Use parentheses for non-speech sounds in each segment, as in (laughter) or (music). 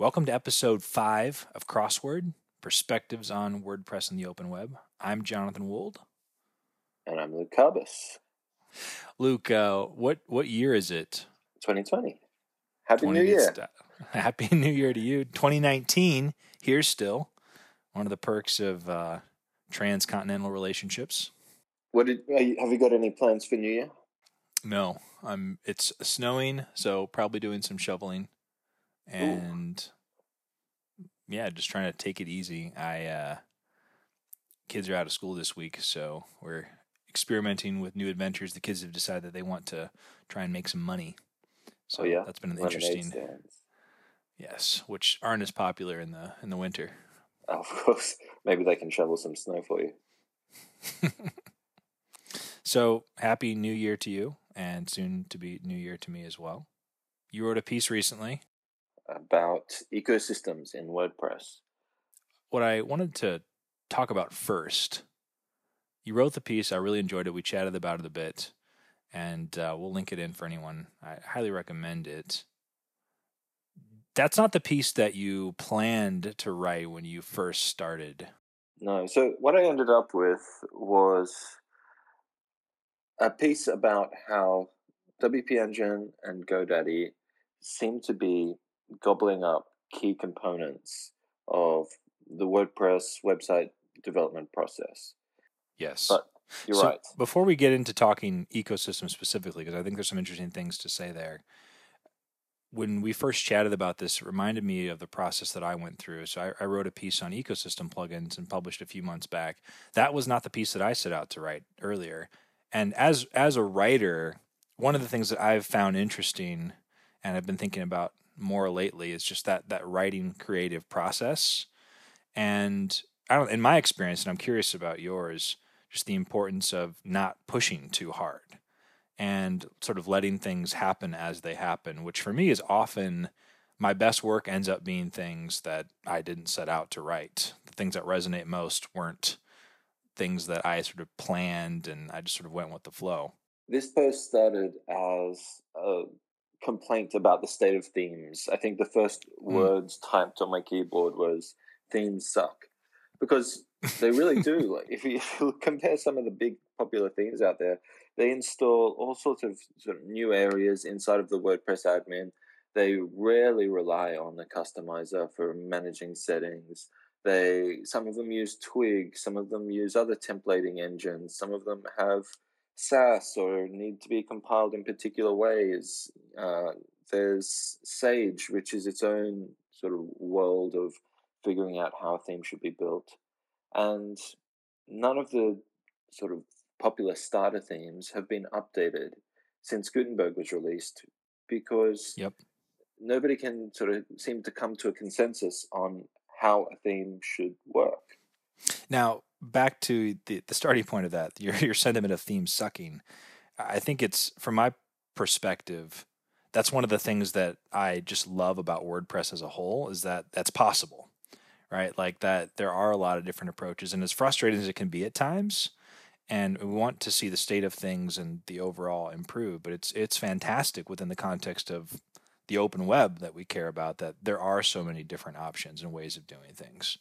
Welcome to episode five of Crossword Perspectives on WordPress and the Open Web. I'm Jonathan Wold. And I'm Luke Carbis. Luke, uh, what, what year is it? 2020. Happy New Year. (laughs) Happy New Year to you. 2019, here still. One of the perks of uh, transcontinental relationships. What did you, have you got any plans for New Year? No, I'm. It's snowing, so probably doing some shoveling, and Ooh. yeah, just trying to take it easy. I uh, kids are out of school this week, so we're experimenting with new adventures. The kids have decided that they want to try and make some money. So oh, yeah? that's been an Lemonade interesting. Stands. Yes, which aren't as popular in the in the winter. Oh, (laughs) of course, maybe they can shovel some snow for you. (laughs) so happy New Year to you, and soon to be New Year to me as well. You wrote a piece recently about ecosystems in WordPress. What I wanted to talk about first, you wrote the piece. I really enjoyed it. We chatted about it a bit, and uh, we'll link it in for anyone. I highly recommend it. That's not the piece that you planned to write when you first started. No. So what I ended up with was a piece about how WP Engine and GoDaddy seem to be gobbling up key components of the WordPress website development process. Yes. But you're so right. Before we get into talking ecosystem specifically, because I think there's some interesting things to say there, when we first chatted about this, it reminded me of the process that I went through. So I, I, wrote a piece on ecosystem plugins and published a few months back. That was not the piece that I set out to write earlier. And as as a writer, one of the things that I've found interesting and I've been thinking about more lately is just that that writing creative process. And I don't in my experience, and I'm curious about yours, just the importance of not pushing too hard and sort of letting things happen as they happen, which for me is often my best work ends up being things that I didn't set out to write. The things that resonate most weren't things that I sort of planned and I just sort of went with the flow. This post started as a complaint about the state of themes. I think the first mm. words typed on my keyboard was themes suck because they really do. (laughs) like if you, if you (laughs) compare some of the big popular themes out there, they install all sorts of sort of new areas inside of the WordPress admin. They rarely rely on the customizer for managing settings. They some of them use Twig, some of them use other templating engines, some of them have Sass or need to be compiled in particular ways. Uh, there's Sage, which is its own sort of world of figuring out how a theme should be built. And none of the sort of popular starter themes have been updated since Gutenberg was released because yep. nobody can sort of seem to come to a consensus on how a theme should work. Now, back to the, the starting point of that, your (laughs) your sentiment of themes sucking. I think it's from my perspective, that's one of the things that I just love about WordPress as a whole is that that's possible. Right? Like that there are a lot of different approaches and as frustrating as it can be at times, and we want to see the state of things and the overall improve. But it's it's fantastic within the context of the open web that we care about that there are so many different options and ways of doing things.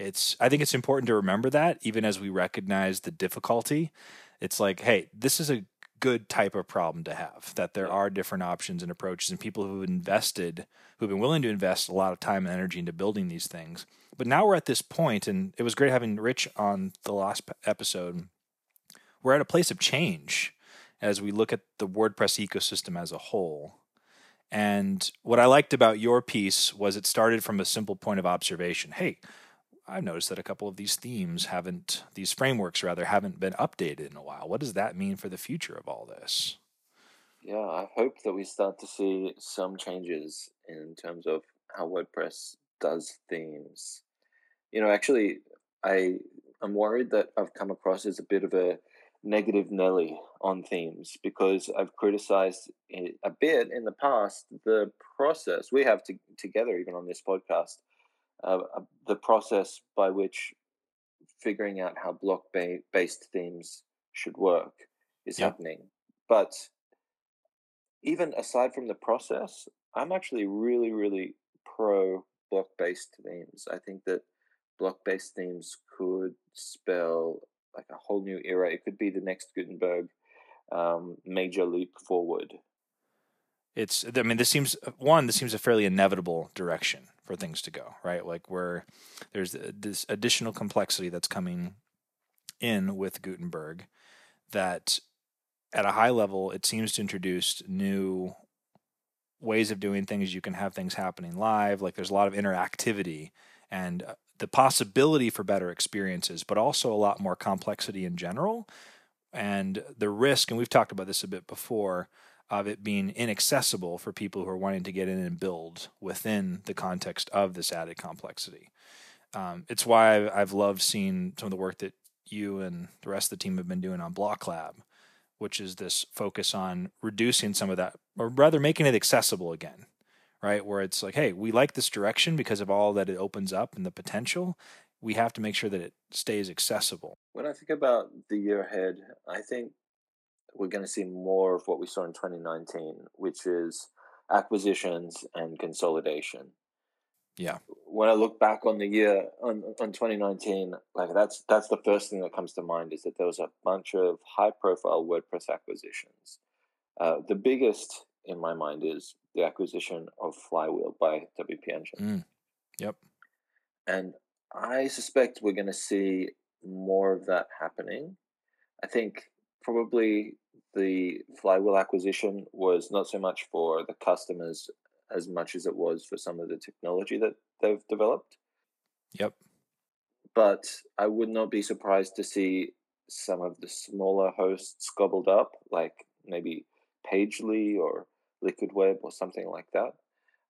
It's I think it's important to remember that even as we recognize the difficulty. It's like, hey, this is a good type of problem to have that there are different options and approaches and people who've invested who've been willing to invest a lot of time and energy into building these things but now we're at this point and it was great having rich on the last episode we're at a place of change as we look at the WordPress ecosystem as a whole. And what I liked about your piece was it started from a simple point of observation. Hey, I've noticed that a couple of these themes haven't, these frameworks rather, haven't been updated in a while. What does that mean for the future of all this? Yeah, I hope that we start to see some changes in terms of how WordPress does themes. You know, actually, I am worried that I've come across as a bit of a negative Nelly on themes because I've criticized a bit in the past the process we have to, together, even on this podcast, uh, uh, the process by which figuring out how block based themes should work is yeah. happening. But even aside from the process, I'm actually really, really pro block based themes. I think that block based themes could spell like a whole new era. It could be the next Gutenberg um, major leap forward. It's, I mean, this seems, one, this seems a fairly inevitable direction for things to go, right? Like where there's this additional complexity that's coming in with Gutenberg that at a high level, it seems to introduce new ways of doing things. You can have things happening live. Like there's a lot of interactivity and the possibility for better experiences, but also a lot more complexity in general. And the risk, and we've talked about this a bit before, of it being inaccessible for people who are wanting to get in and build within the context of this added complexity. Um, it's why I've, I've loved seeing some of the work that you and the rest of the team have been doing on Block Lab, which is this focus on reducing some of that, or rather making it accessible again, right? Where it's like, hey, we like this direction because of all that it opens up and the potential. We have to make sure that it stays accessible. When I think about the year ahead, I think we're going to see more of what we saw in 2019, which is acquisitions and consolidation. Yeah. When I look back on the year on on 2019, like that's that's the first thing that comes to mind is that there was a bunch of high profile WordPress acquisitions. Uh, the biggest in my mind is the acquisition of Flywheel by WP Engine. Mm. Yep. And I suspect we're going to see more of that happening. I think probably the Flywheel acquisition was not so much for the customers as much as it was for some of the technology that they've developed. Yep. But I would not be surprised to see some of the smaller hosts gobbled up, like maybe Pagely or Liquid Web or something like that.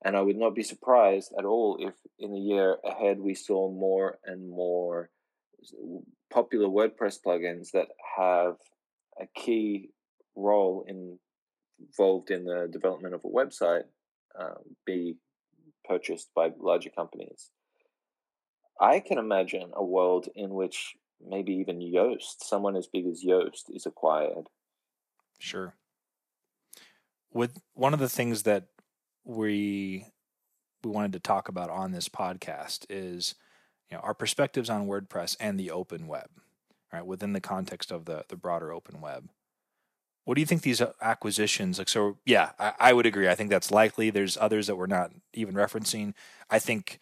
And I would not be surprised at all if in the year ahead we saw more and more popular WordPress plugins that have a key role in, involved in the development of a website um, be purchased by larger companies. I can imagine a world in which maybe even Yoast, someone as big as Yoast, is acquired. Sure. With one of the things that we we wanted to talk about on this podcast is you know our perspectives on WordPress and the open web, right? Within the context of the the broader open web. What do you think these uh, acquisitions like? So yeah, I, I would agree. I think that's likely. There's others that we're not even referencing. I think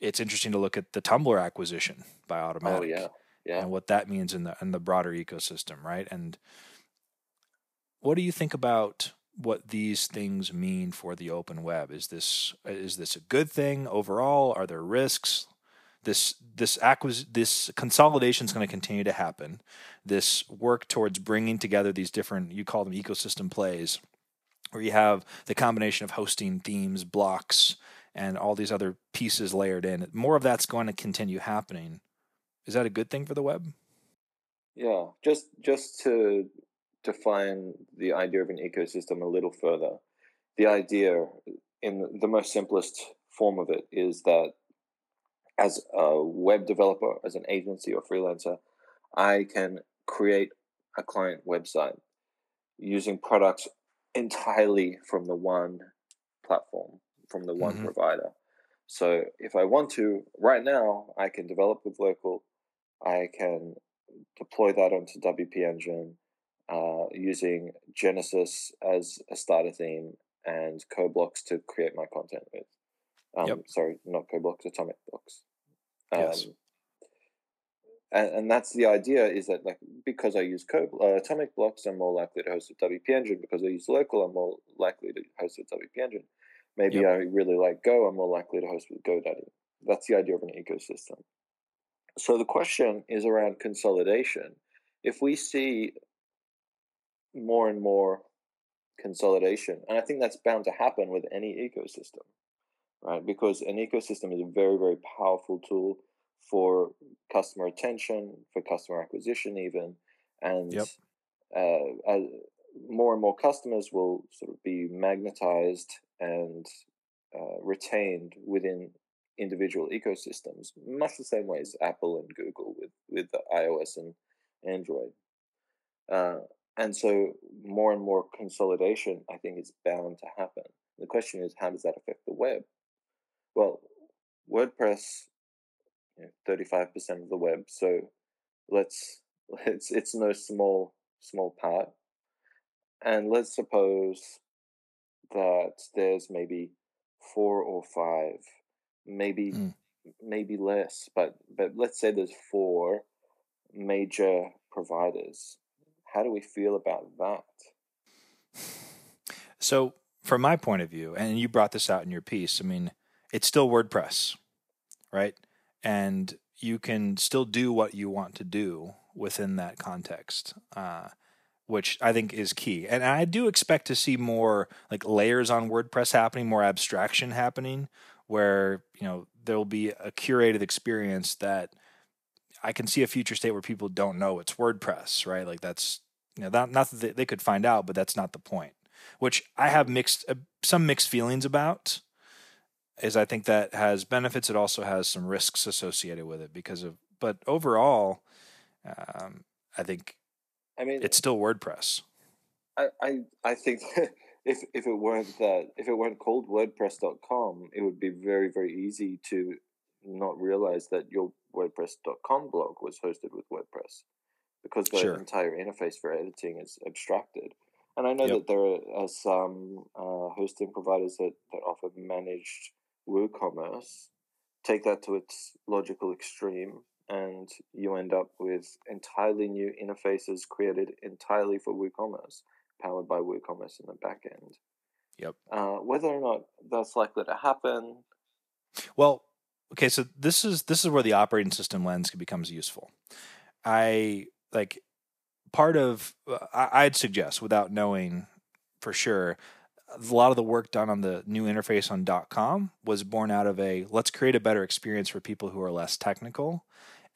it's interesting to look at the Tumblr acquisition by Automattic. Oh yeah, yeah. And what that means in the in the broader ecosystem, right? And what do you think about what these things mean for the open web? Is this is this a good thing overall? Are there risks? This this acquis- this consolidation is going to continue to happen. This work towards bringing together these different you call them ecosystem plays, where you have the combination of hosting themes, blocks, and all these other pieces layered in. More of that's going to continue happening. Is that a good thing for the web? Yeah, just just to define the idea of an ecosystem a little further. The idea, in the most simplest form of it, is that as a web developer, as an agency or freelancer, I can create a client website using products entirely from the one platform, from the one mm-hmm. provider. So if I want to, right now, I can develop with local, I can deploy that onto WP Engine uh, using Genesis as a starter theme and CoBlocks to create my content with. Um, yep. Sorry, not CoBlocks, Atomic Blocks. Um, yes. And, and that's the idea is that like because I use Co- uh, Atomic Blocks, I'm more likely to host with WP Engine. Because I use local, I'm more likely to host with WP Engine. Maybe yep. I really like Go, I'm more likely to host with GoDaddy. That's the idea of an ecosystem. So the question is around consolidation. If we see more and more consolidation, and I think that's bound to happen with any ecosystem right? Because an ecosystem is a very, very powerful tool for customer attention, for customer acquisition, even. And yep. uh, as more and more customers will sort of be magnetized and uh, retained within individual ecosystems, much the same way as Apple and Google with, with iOS and Android. Uh, and so more and more consolidation, I think, is bound to happen. The question is, how does that affect the web? Well, WordPress, thirty-five percent of the web. So let's (laughs) it's it's no small small part. And let's suppose that there's maybe four or five, maybe mm. maybe less, but but let's say there's four major providers. How do we feel about that? (sighs) So, from my point of view, and you brought this out in your piece, I mean, it's still WordPress, right? And you can still do what you want to do within that context, uh, which I think is key. And I do expect to see more like layers on WordPress happening, more abstraction happening, where you know there will be a curated experience that I can see a future state where people don't know it's WordPress, right? Like that's you know that, not that they could find out, but that's not the point. Which I have mixed uh, some mixed feelings about. Is I think that has benefits. It also has some risks associated with it because of. But overall, um, I think. I mean, it's still WordPress. I I, I think. (laughs) if if it weren't that if it weren't called WordPress.com, it would be very very easy to not realize that your WordPress.com blog was hosted with WordPress because the sure. entire interface for editing is abstracted. And I know yep. that there are some uh, hosting providers that, that offer managed WooCommerce. Take that to its logical extreme, and you end up with entirely new interfaces created entirely for WooCommerce, powered by WooCommerce in the back end. Yep. Uh, whether or not that's likely to happen. Well, okay, so this is this is where the operating system lens becomes useful. I like part of uh, I'd suggest without knowing for sure a lot of the work done on the new interface on .com was born out of a let's create a better experience for people who are less technical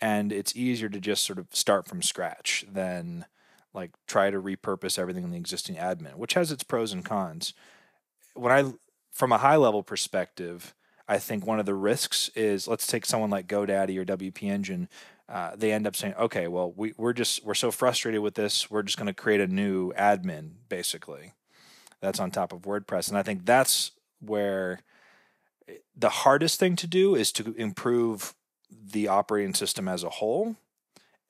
and it's easier to just sort of start from scratch than like try to repurpose everything in the existing admin which has its pros and cons when i from a high level perspective I think one of the risks is let's take someone like GoDaddy or WP Engine. Uh, they end up saying, okay, well, we, we're just we're so frustrated with this, we're just going to create a new admin, basically. That's on top of WordPress, and I think that's where the hardest thing to do is to improve the operating system as a whole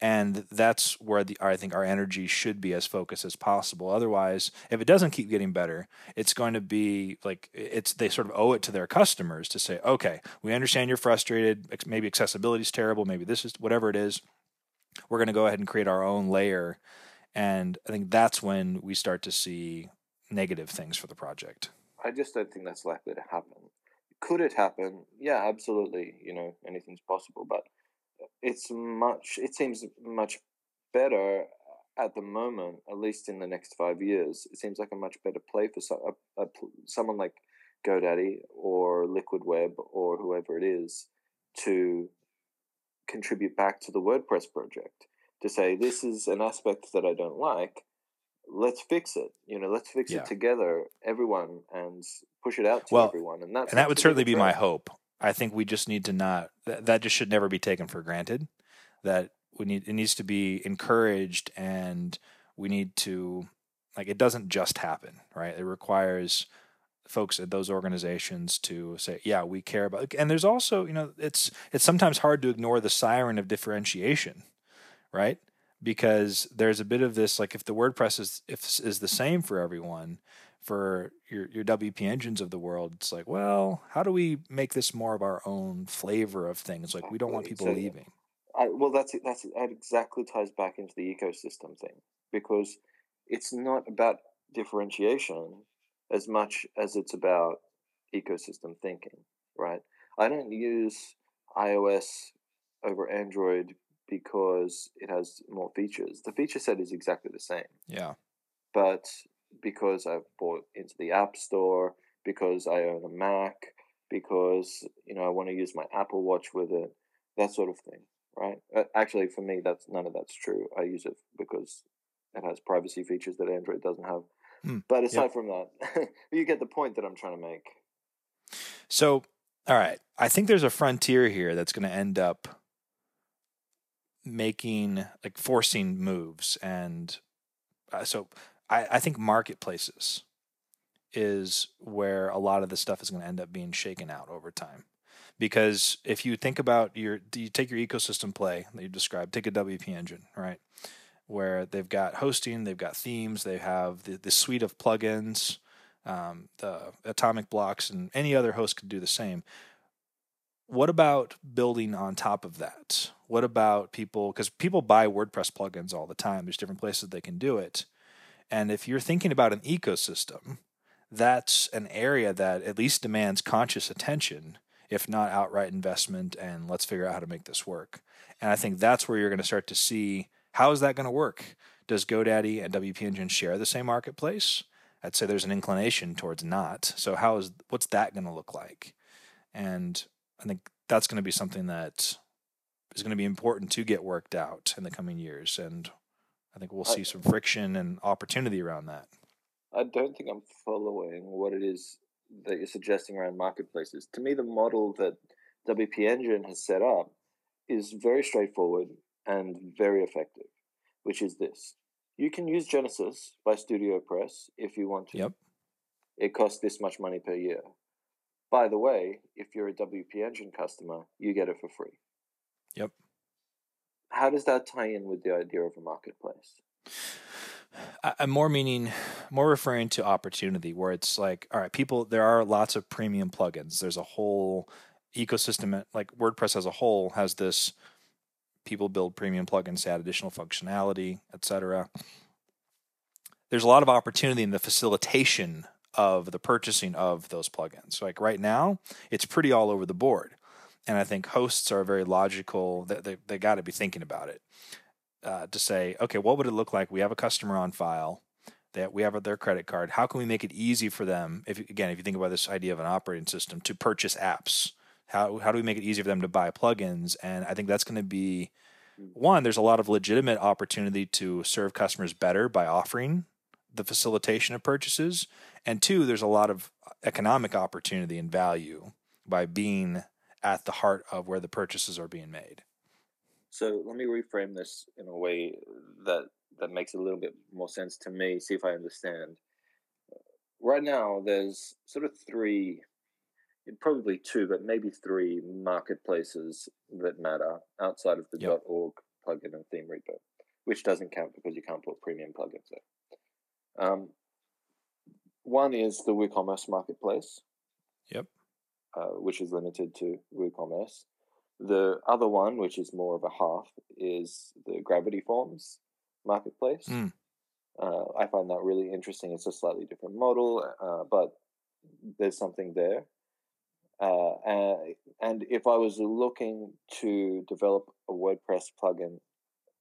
and that's where the I think our energy should be as focused as possible. Otherwise, if it doesn't keep getting better, it's going to be like it's they sort of owe it to their customers to say, okay, we understand you're frustrated. Maybe accessibility is terrible. Maybe this is whatever it is. We're going to go ahead and create our own layer, and I think that's when we start to see negative things for the project. I just don't think that's likely to happen. Could it happen? Yeah, absolutely. You know, anything's possible, but it's much. It seems much better at the moment, at least in the next five years. It seems like a much better play for so, a, a, someone like GoDaddy or Liquid Web or whoever it is to contribute back to the WordPress project to say this is an aspect that I don't like. Let's fix it. You know, let's fix yeah. it together, everyone, and push it out to well, everyone. And that's and that would certainly be my hope. I think we just need to not that, that just should never be taken for granted. That we need it needs to be encouraged and we need to like it doesn't just happen, right? It requires folks at those organizations to say, yeah, we care about and there's also, you know, it's it's sometimes hard to ignore the siren of differentiation, right? Because there's a bit of this like if the WordPress is if is the same for everyone, for your your WP engines of the world, it's like, well, how do we make this more of our own flavor of things? Like, we don't want people so, leaving. I, well, that's that's that exactly ties back into the ecosystem thing because it's not about differentiation as much as it's about ecosystem thinking, right? I don't use iOS over Android because it has more features. The feature set is exactly the same. Yeah. But because I've bought into the App Store, because I own a Mac, because you know I want to use my Apple Watch with it, that sort of thing, right? Uh, actually, for me, that's none of that's true. I use it because it has privacy features that Android doesn't have. Mm, but aside yep. from that, (laughs) you get the point that I'm trying to make. So, all right, I think there's a frontier here that's going to end up making like forcing moves and uh, so I, I think marketplaces is where a lot of this stuff is going to end up being shaken out over time. Because if you think about your you take your ecosystem play that you described take a wp engine right? Where they've got hosting they've got themes they have the, the suite of plugins um, the atomic blocks and any other host could do the same what about building on top of that what about people because people buy wordpress plugins all the time there's different places they can do it and if you're thinking about an ecosystem that's an area that at least demands conscious attention if not outright investment and let's figure out how to make this work. And I think that's where you're going to start to see how is that going to work? Does GoDaddy and WP Engine share the same marketplace? I'd say there's an inclination towards not. So how is what's that going to look like? And I think that's going to be something that is going to be important to get worked out in the coming years and I think we'll see some friction and opportunity around that. I don't think I'm following what it is that you're suggesting around marketplaces. To me, the model that WP Engine has set up is very straightforward and very effective, which is this. You can use Genesis by Studio Press if you want to. Yep. It costs this much money per year. By the way, if you're a WP Engine customer, you get it for free. Yep. How does that tie in with the idea of a marketplace? I'm more meaning, more referring to opportunity, where it's like, all right, people, there are lots of premium plugins. There's a whole ecosystem, uh, like WordPress as a whole has this. People build premium plugins to add additional functionality, etc. There's a lot of opportunity in the facilitation of the purchasing of those plugins. Like right now, it's pretty all over the board, and I think hosts are very logical. They they, they got to be thinking about it uh, to say, okay, what would it look like? We have a customer on file that we have their credit card. How can we make it easy for them? If again, if you think about this idea of an operating system to purchase apps, how how do we make it easy for them to buy plugins? And I think that's going to be one. There's a lot of legitimate opportunity to serve customers better by offering the facilitation of purchases, and two, there's a lot of economic opportunity and value by being at the heart of where the purchases are being made. So let me reframe this in a way that that makes a little bit more sense to me. See if I understand. Right now, there's sort of three, probably two, but maybe three marketplaces that matter outside of the yep. .org plugin and theme repo, which doesn't count because you can't put premium plugins there. Um, one is the WooCommerce marketplace. Yep. Uh, which is limited to WooCommerce. The other one, which is more of a half, is the Gravity Forms marketplace. Mm. Uh, I find that really interesting. It's a slightly different model, uh, but there's something there. Uh, and, and, if I was looking to develop a WordPress plugin,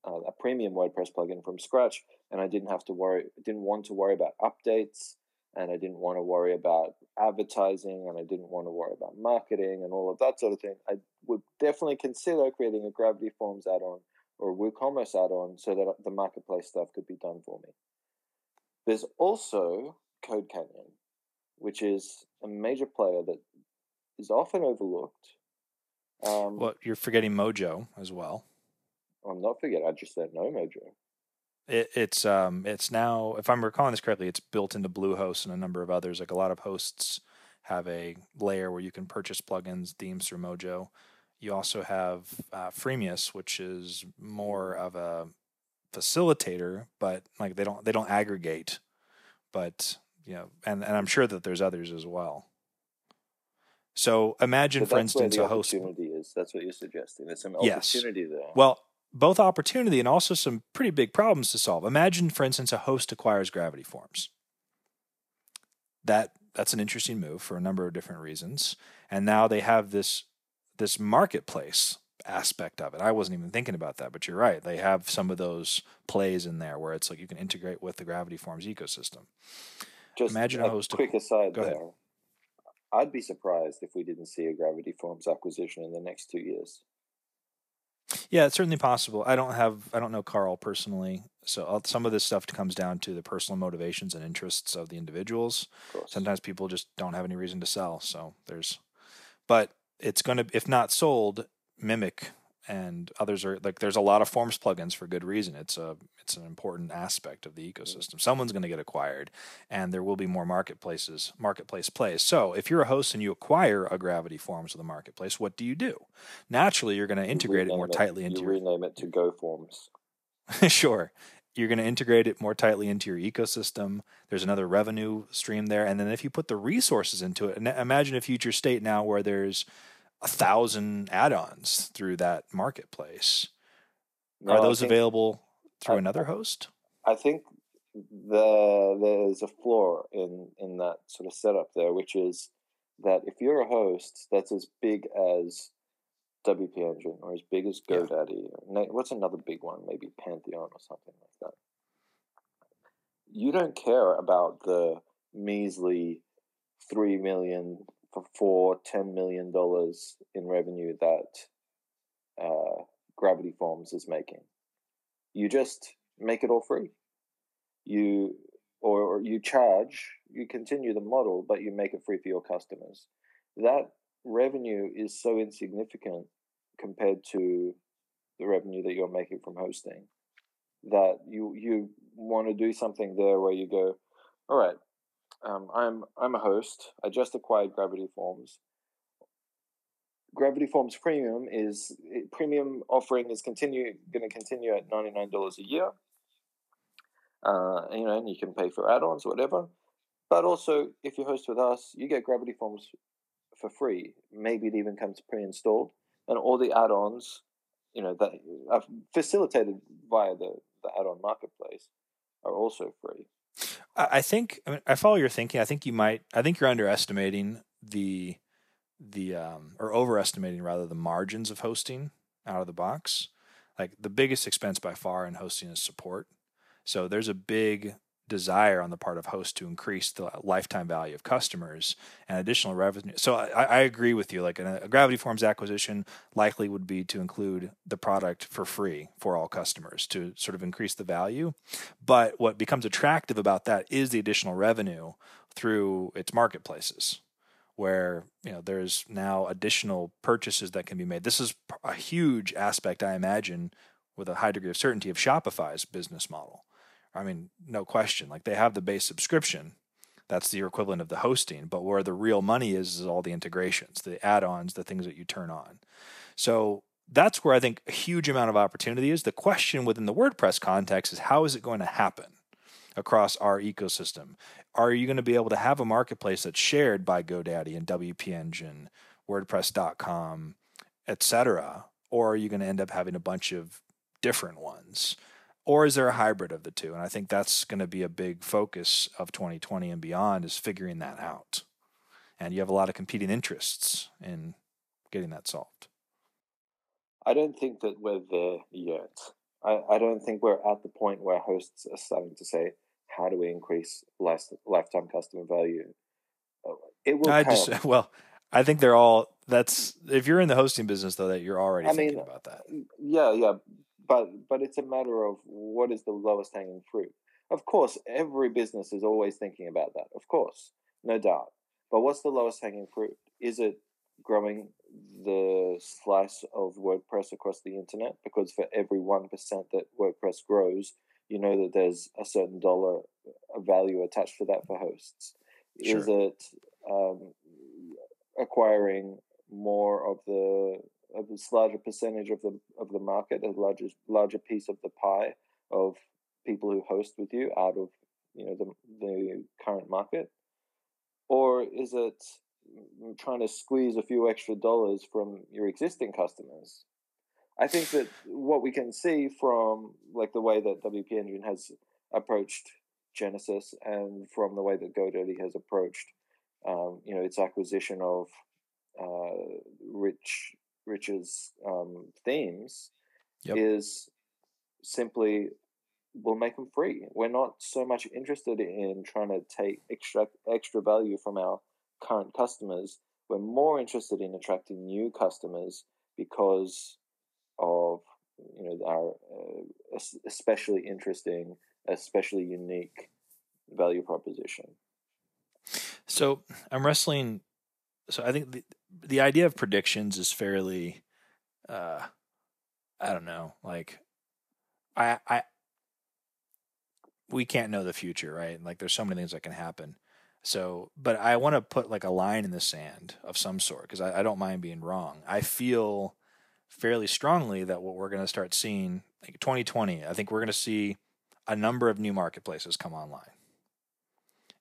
uh, a premium WordPress plugin from scratch, and I didn't have to worry, didn't want to worry about updates, and I didn't want to worry about advertising and I didn't want to worry about marketing and all of that sort of thing, I would definitely consider creating a Gravity Forms add on or WooCommerce add on so that the marketplace stuff could be done for me. There's also Code Canyon, which is a major player that is often overlooked. Um, well, you're forgetting Mojo as well. I'm not forgetting. I just said no Mojo. It, it's um it's now if I'm recalling this correctly, it's built into Bluehost and a number of others. Like a lot of hosts have a layer where you can purchase plugins, themes through Mojo. You also have uh, Freemius, which is more of a facilitator, but like they don't they don't aggregate, but you know, and and I'm sure that there's others as well. So imagine, for instance, a host. Opportunity is that's what you're suggesting. There's some opportunity yes. there. Well, both opportunity and also some pretty big problems to solve. Imagine, for instance, a host acquires Gravity Forms. That that's an interesting move for a number of different reasons. And now they have this this marketplace aspect of it. I wasn't even thinking about that, but you're right. They have some of those plays in there where it's like you can integrate with the Gravity Forms ecosystem. Just imagine a, host. Quick aside there. Ahead. I'd be surprised if we didn't see a Gravity Forms acquisition in the next two years. Yeah, it's certainly possible. I don't have I don't know Carl personally, so some of this stuff comes down to the personal motivations and interests of the individuals. Of Sometimes people just don't have any reason to sell, so there's. But it's going to, if not sold, mimic and others are like there's a lot of forms plugins for good reason. It's a it's an important aspect of the mm-hmm. ecosystem. Someone's going to get acquired and there will be more marketplaces marketplace plays. So if you're a host and you acquire a gravity forms with a marketplace what do you do? Naturally you're going to integrate it more it, tightly into you your rename it to go forms. (laughs) Sure. You're going to integrate it more tightly into your ecosystem. There's another revenue stream there. And then if you put the resources into it imagine a future state now where there's a thousand add-ons through that marketplace. No, Are those think, available through I, another host? I think the there's a flaw in in that sort of setup there, which is that if you're a host that's as big as WP Engine or as big as GoDaddy, yeah. what's another big one? Maybe Pantheon or something like that. You don't care about the measly three million for ten million dollars in revenue that uh, Gravity Forms is making. You just make it all free. You or, or you charge, you continue the model, but you make it free for your customers. That revenue is so insignificant compared to the revenue that you're making from hosting that you you want to do something there where you go, all right, um, I'm I'm a host. I just acquired Gravity Forms. Gravity Forms Premium is premium offering is continue going to continue at ninety nine dollars a year. Uh, you know, and you can pay for add-ons, whatever. But also, if you host with us, you get Gravity Forms for free. Maybe it even comes pre-installed, and all the add-ons, you know, that are facilitated via the the add-on marketplace, are also free. I think I, mean, I follow your thinking. I think you might. I think you're underestimating the the um, or overestimating rather the margins of hosting out of the box. Like the biggest expense by far in hosting is support. So there's a big desire on the part of hosts to increase the lifetime value of customers and additional revenue. So I, I agree with you. Like a, a, Gravity Forms acquisition likely would be to include the product for free for all customers to sort of increase the value. But what becomes attractive about that is the additional revenue through its marketplaces where you know there's now additional purchases that can be made. This is a huge aspect I imagine with a high degree of certainty of Shopify's business model I mean, no question. Like they have the base subscription. That's the equivalent of the hosting. But where the real money is, is all the integrations, the add ons, the things that you turn on. So that's where I think a huge amount of opportunity is. The question within the WordPress context is how is it going to happen across our ecosystem? Are you going to be able to have a marketplace that's shared by GoDaddy and WP Engine, WordPress.com, etc., or are you going to end up having a bunch of different ones? Or is there a hybrid of the two? And I think that's going to be a big focus of 2020 and beyond is figuring that out. And you have a lot of competing interests in getting that solved. I don't think that we're there yet. I, I don't think we're at the point where hosts are starting to say, how do we increase life, lifetime customer value? Uh, it will I come. just, (laughs) well, I think they're all, that's, if you're in the hosting business though, that you're already I thinking mean, about that. Yeah, yeah but but it's a matter of what is the lowest hanging fruit. Of course, every business is always thinking about that. Of course, no doubt. But what's the lowest hanging fruit? Is it growing the slice of WordPress across the internet? Because for every one percent that WordPress grows, you know that there's a certain dollar value attached to that for hosts. Sure. Is it um, acquiring more of the a larger percentage of the of the market, a larger larger piece of the pie of people who host with you out of you know the the current market, or is it trying to squeeze a few extra dollars from your existing customers? I think that what we can see from like the way that WP Engine has approached Genesis and from the way that GoDaddy has approached, um, you know, its acquisition of uh, rich Rich's um, themes yep. is simply we'll make them free. We're not so much interested in trying to take extra extra value from our current customers. We're more interested in attracting new customers because of you know our uh, especially interesting, especially unique value proposition. So I'm wrestling. So I think the, the idea of predictions is fairly uh, I don't know. Like, I, I, we can't know the future, right? Like, there's so many things that can happen. So, but I want to put like a line in the sand of some sort because I, I don't mind being wrong. I feel fairly strongly that what we're going to start seeing, like 2020, I think we're going to see a number of new marketplaces come online.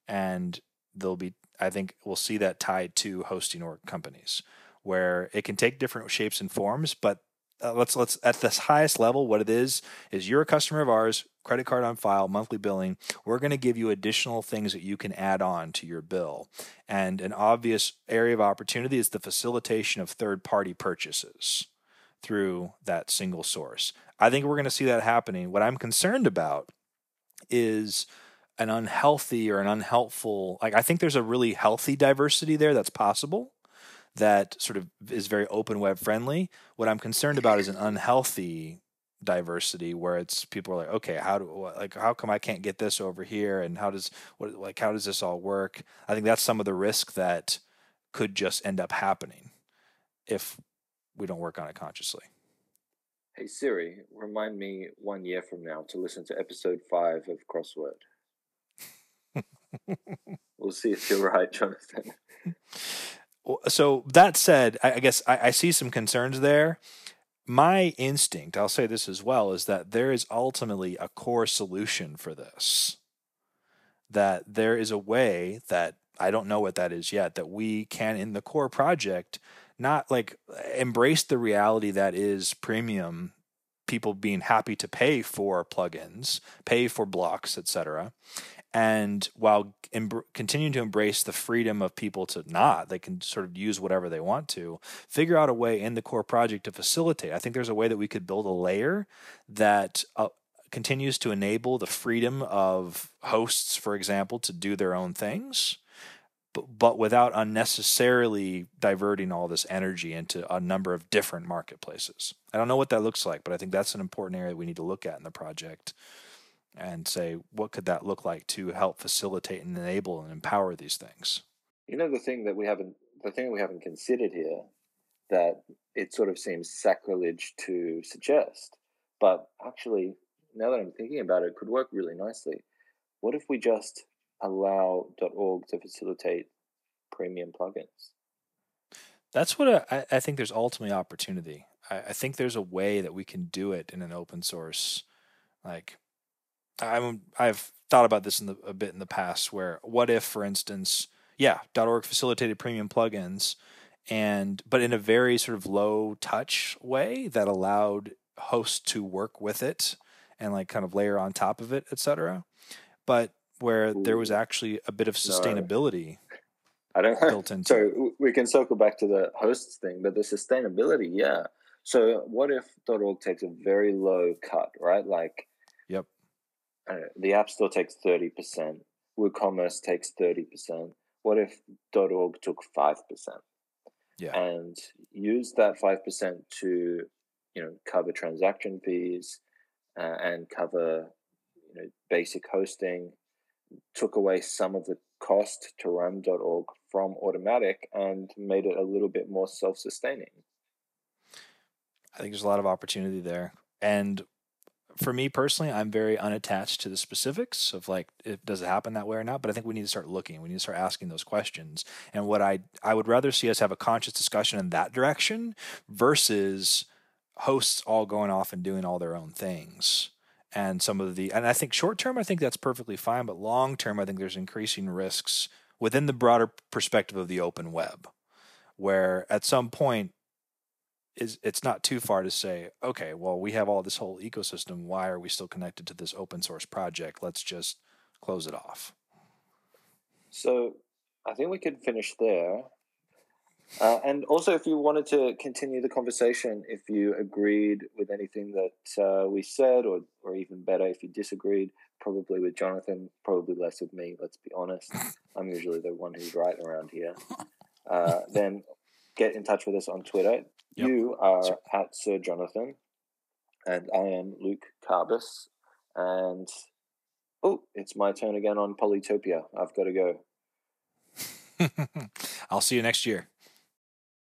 And there'll be, I think we'll see that tied to hosting or companies where it can take different shapes and forms, but uh, let's let's at this highest level what it is is you're a customer of ours credit card on file monthly billing. We're going to give you additional things that you can add on to your bill. And an obvious area of opportunity is the facilitation of third party purchases through that single source. I think we're going to see that happening. What i'm concerned about is an unhealthy or an unhelpful like i think there's a really healthy diversity there that's possible that sort of is very open web friendly. What I'm concerned about is an unhealthy diversity where it's people are like, okay, how do like how come I can't get this over here, and how does what like how does this all work? I think that's some of the risk that could just end up happening if we don't work on it consciously. Hey Siri, remind me one year from now to listen to episode five of Crossword. We'll see if you're right, Jonathan. so that said, I, guess I, see some concerns there. My instinct, I'll say this as well, is that there is ultimately a core solution for this. That there is a way that I don't know what that is yet, that we can, in the core project, not like embrace the reality that is premium people being happy to pay for plugins, pay for blocks, etc., and while em- continuing to embrace the freedom of people to not they can sort of use whatever they want to figure out a way in the core project to facilitate. I think there's a way that we could build a layer that uh, continues to enable the freedom of hosts for example to do their own things but, but without unnecessarily diverting all this energy into a number of different marketplaces. I don't know what that looks like but i think that's an important area we need to look at in the project and say what could that look like to help facilitate and enable and empower these things? You know the thing that we haven't the thing we haven't considered here that it sort of seems sacrilege to suggest but actually now that i'm thinking about it, it could work really nicely. What if we just allow .org to facilitate premium plugins? That's what I, I think there's ultimately opportunity. I, I think there's a way that we can do it in an open source like I'm I've thought about this in the, a bit in the past. Where what if, for instance, yeah, .org facilitated premium plugins, and but in a very sort of low touch way that allowed hosts to work with it and like kind of layer on top of it, etc. But where Ooh. there was actually a bit of sustainability. No. I don't (laughs) built into. So we can circle back to the hosts thing, but the sustainability, yeah. So what if .org takes a very low cut, right? Like the App Store takes 30%, WooCommerce takes 30%. What if .org took 5%? Yeah. And use that 5% to, you know, cover transaction fees uh, and cover, you know, basic hosting, took away some of the cost to run .org from Automattic and made it a little bit more self-sustaining. I think there's a lot of opportunity there. And for me personally, I'm very unattached to the specifics of like, it, does it happen that way or not? But I think we need to start looking. We need to start asking those questions. And what I I would rather see us have a conscious discussion in that direction versus hosts all going off and doing all their own things. And some of the and I think short term, I think that's perfectly fine. But long term, I think there's increasing risks within the broader perspective of the open web, where at some point is it's not too far to say, okay, well, we have all this whole ecosystem. Why are we still connected to this open source project? Let's just close it off. So I think we could finish there. Uh, and also, if you wanted to continue the conversation, if you agreed with anything that uh, we said, or, or even better, if you disagreed, probably with Jonathan, probably less with me, let's be honest. (laughs) I'm usually the one who's right around here. Uh, then get in touch with us on Twitter. Yep. You are Sir. at Sir Jonathan, and I am Luke Carbis. And oh, it's my turn again on Polytopia. I've got to go. (laughs) I'll see you next year.